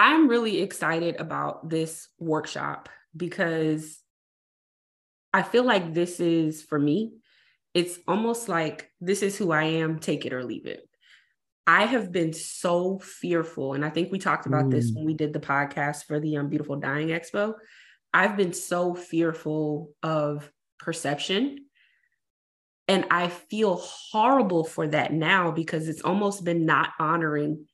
I'm really excited about this workshop because I feel like this is for me, it's almost like this is who I am, take it or leave it. I have been so fearful, and I think we talked about mm. this when we did the podcast for the um, Beautiful Dying Expo. I've been so fearful of perception. And I feel horrible for that now because it's almost been not honoring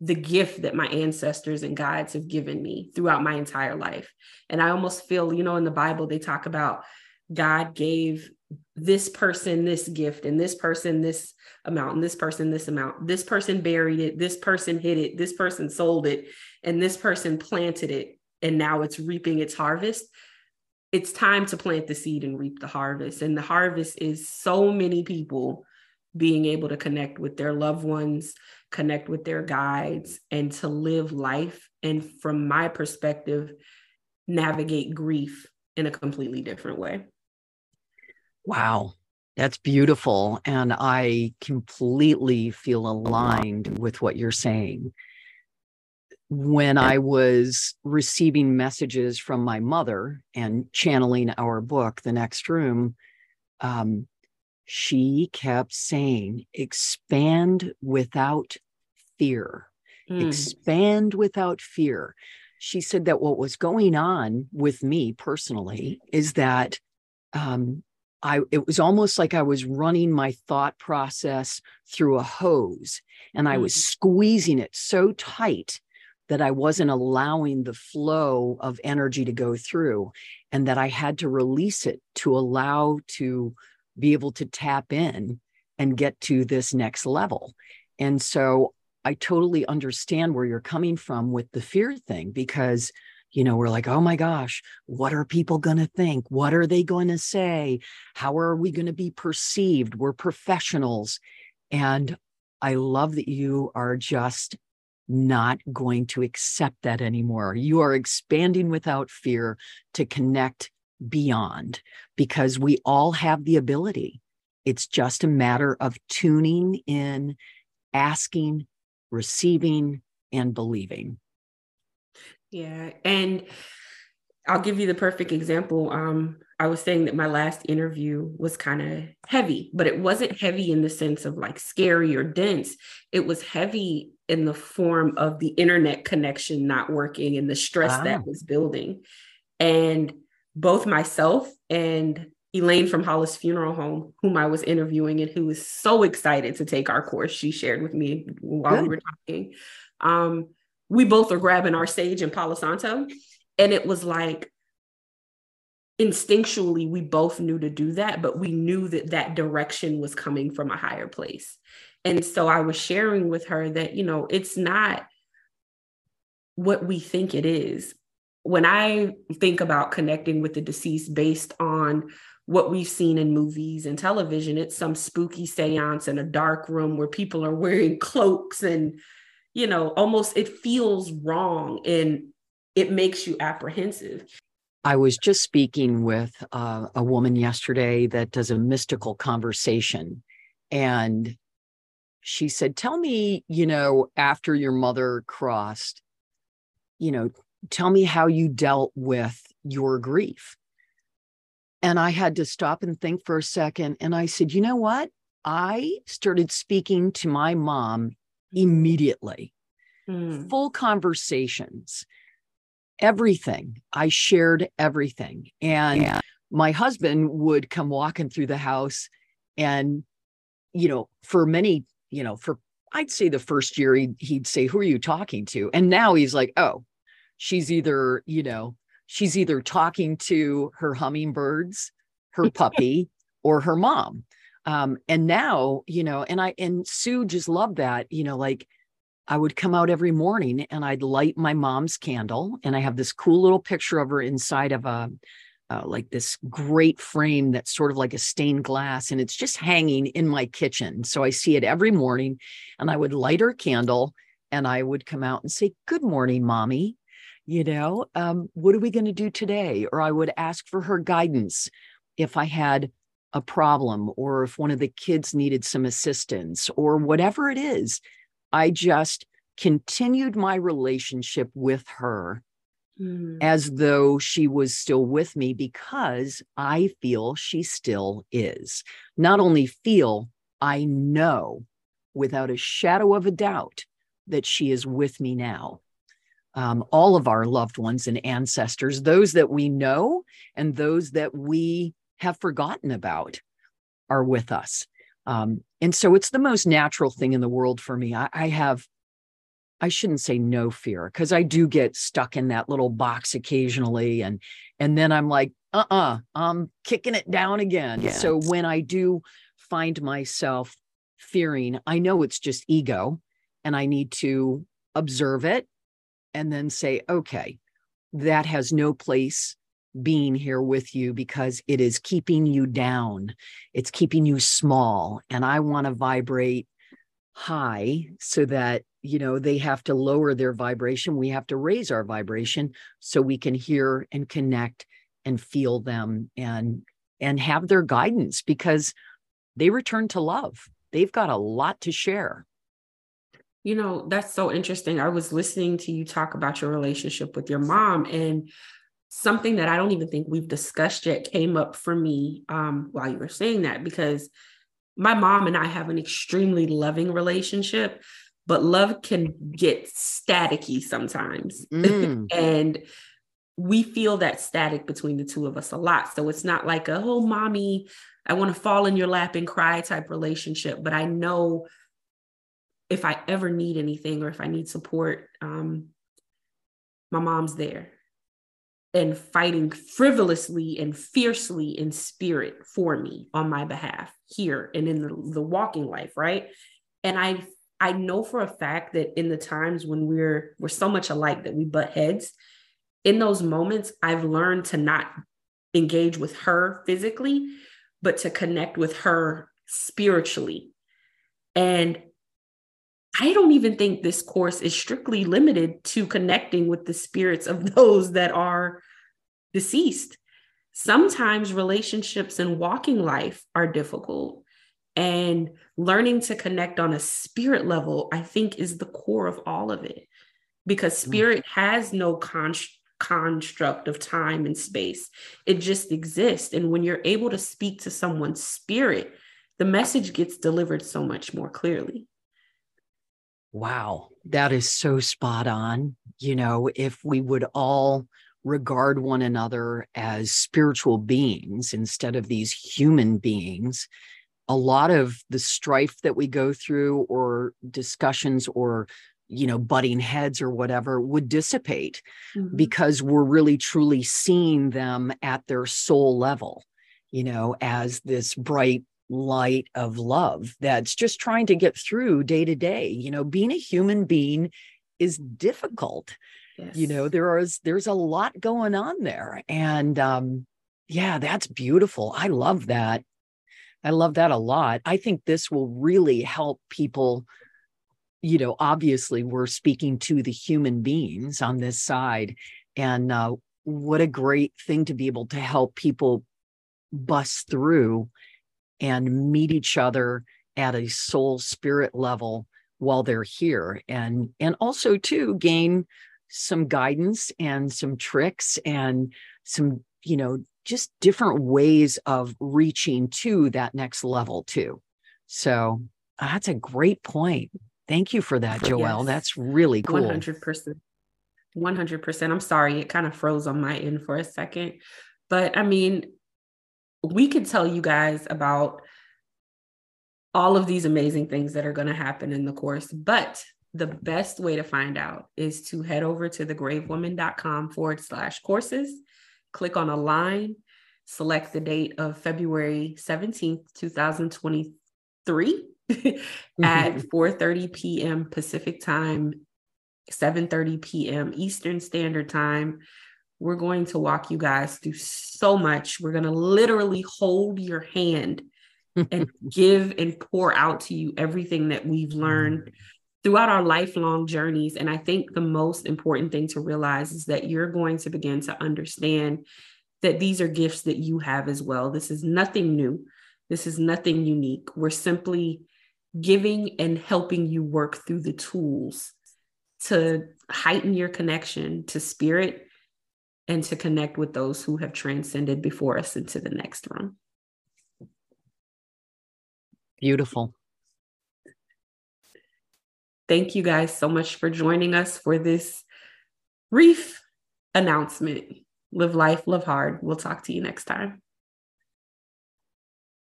the gift that my ancestors and guides have given me throughout my entire life. And I almost feel, you know, in the Bible, they talk about God gave this person this gift and this person this amount and this person this amount. This person buried it, this person hid it, this person sold it, and this person planted it. And now it's reaping its harvest. It's time to plant the seed and reap the harvest. And the harvest is so many people being able to connect with their loved ones, connect with their guides, and to live life. And from my perspective, navigate grief in a completely different way. Wow. That's beautiful. And I completely feel aligned with what you're saying. When I was receiving messages from my mother and channeling our book, The Next Room, um, she kept saying, expand without fear, mm. expand without fear. She said that what was going on with me personally is that um, I it was almost like I was running my thought process through a hose and I was mm. squeezing it so tight that I wasn't allowing the flow of energy to go through and that I had to release it to allow to be able to tap in and get to this next level. And so I totally understand where you're coming from with the fear thing because, you know, we're like, oh my gosh, what are people going to think? What are they going to say? How are we going to be perceived? We're professionals. And I love that you are just not going to accept that anymore. You are expanding without fear to connect beyond because we all have the ability. It's just a matter of tuning in, asking, receiving, and believing. Yeah. And I'll give you the perfect example. Um, I was saying that my last interview was kind of heavy, but it wasn't heavy in the sense of like scary or dense. It was heavy in the form of the internet connection not working and the stress ah. that was building. And both myself and Elaine from Hollis Funeral Home, whom I was interviewing and who was so excited to take our course, she shared with me while Good. we were talking. Um, we both are grabbing our sage in Palo Santo. And it was like instinctually, we both knew to do that, but we knew that that direction was coming from a higher place. And so I was sharing with her that, you know, it's not what we think it is when I think about connecting with the deceased based on what we've seen in movies and television, it's some spooky seance in a dark room where people are wearing cloaks and, you know, almost it feels wrong and it makes you apprehensive. I was just speaking with uh, a woman yesterday that does a mystical conversation. And she said, Tell me, you know, after your mother crossed, you know, tell me how you dealt with your grief. And I had to stop and think for a second. And I said, you know what? I started speaking to my mom immediately, mm. full conversations, everything. I shared everything. And yeah. my husband would come walking through the house. And, you know, for many, you know, for I'd say the first year he'd, he'd say, Who are you talking to? And now he's like, Oh, she's either, you know, she's either talking to her hummingbirds, her puppy, or her mom. Um, and now, you know, and I and Sue just loved that, you know, like I would come out every morning and I'd light my mom's candle, and I have this cool little picture of her inside of a uh, like this great frame that's sort of like a stained glass, and it's just hanging in my kitchen. So I see it every morning, and I would light her candle, and I would come out and say, "Good morning, mommy," you know, um, what are we going to do today? Or I would ask for her guidance if I had a problem or if one of the kids needed some assistance or whatever it is. I just continued my relationship with her mm. as though she was still with me because I feel she still is. Not only feel, I know without a shadow of a doubt that she is with me now. Um, all of our loved ones and ancestors, those that we know and those that we have forgotten about, are with us. Um, and so it's the most natural thing in the world for me. I, I have, I shouldn't say no fear because I do get stuck in that little box occasionally. And, and then I'm like, uh uh-uh, uh, I'm kicking it down again. Yeah. So when I do find myself fearing, I know it's just ego and I need to observe it and then say, okay, that has no place being here with you because it is keeping you down. It's keeping you small. And I want to vibrate high so that, you know, they have to lower their vibration. We have to raise our vibration so we can hear and connect and feel them and and have their guidance because they return to love. They've got a lot to share. You know, that's so interesting. I was listening to you talk about your relationship with your mom and something that I don't even think we've discussed yet came up for me um, while you were saying that because my mom and I have an extremely loving relationship, but love can get staticky sometimes. Mm. and we feel that static between the two of us a lot. So it's not like a, oh, mommy, I want to fall in your lap and cry type relationship. But I know if I ever need anything or if I need support, um, my mom's there and fighting frivolously and fiercely in spirit for me on my behalf here and in the, the walking life right? And i i know for a fact that in the times when we're we're so much alike that we butt heads in those moments i've learned to not engage with her physically but to connect with her spiritually. And I don't even think this course is strictly limited to connecting with the spirits of those that are deceased. Sometimes relationships and walking life are difficult. And learning to connect on a spirit level, I think, is the core of all of it because mm. spirit mm-hmm. has no con- construct of time and space, it just exists. And when you're able to speak to someone's spirit, the message gets delivered so much more clearly. Wow, that is so spot on. You know, if we would all regard one another as spiritual beings instead of these human beings, a lot of the strife that we go through or discussions or you know butting heads or whatever would dissipate mm-hmm. because we're really truly seeing them at their soul level you know as this bright light of love that's just trying to get through day to day. You know, being a human being is difficult. Yes. You know, there is there's a lot going on there. And um, yeah, that's beautiful. I love that. I love that a lot. I think this will really help people. You know, obviously, we're speaking to the human beings on this side. And uh, what a great thing to be able to help people bust through and meet each other at a soul spirit level while they're here. And and also to gain some guidance and some tricks and some you know just different ways of reaching to that next level too. So ah, that's a great point. Thank you for that joelle. Yes. that's really cool. 100% 100% i'm sorry it kind of froze on my end for a second. But i mean we could tell you guys about all of these amazing things that are going to happen in the course, but the best way to find out is to head over to thegravewoman.com forward slash courses, click on align, select the date of February 17th, 2023 at 4.30 p.m. Pacific time, 7.30 p.m. Eastern Standard Time we're going to walk you guys through so much. We're going to literally hold your hand and give and pour out to you everything that we've learned mm. throughout our lifelong journeys. And I think the most important thing to realize is that you're going to begin to understand that these are gifts that you have as well. This is nothing new, this is nothing unique. We're simply giving and helping you work through the tools to heighten your connection to spirit and to connect with those who have transcended before us into the next room. Beautiful. Thank you guys so much for joining us for this brief announcement. Live life, love hard. We'll talk to you next time.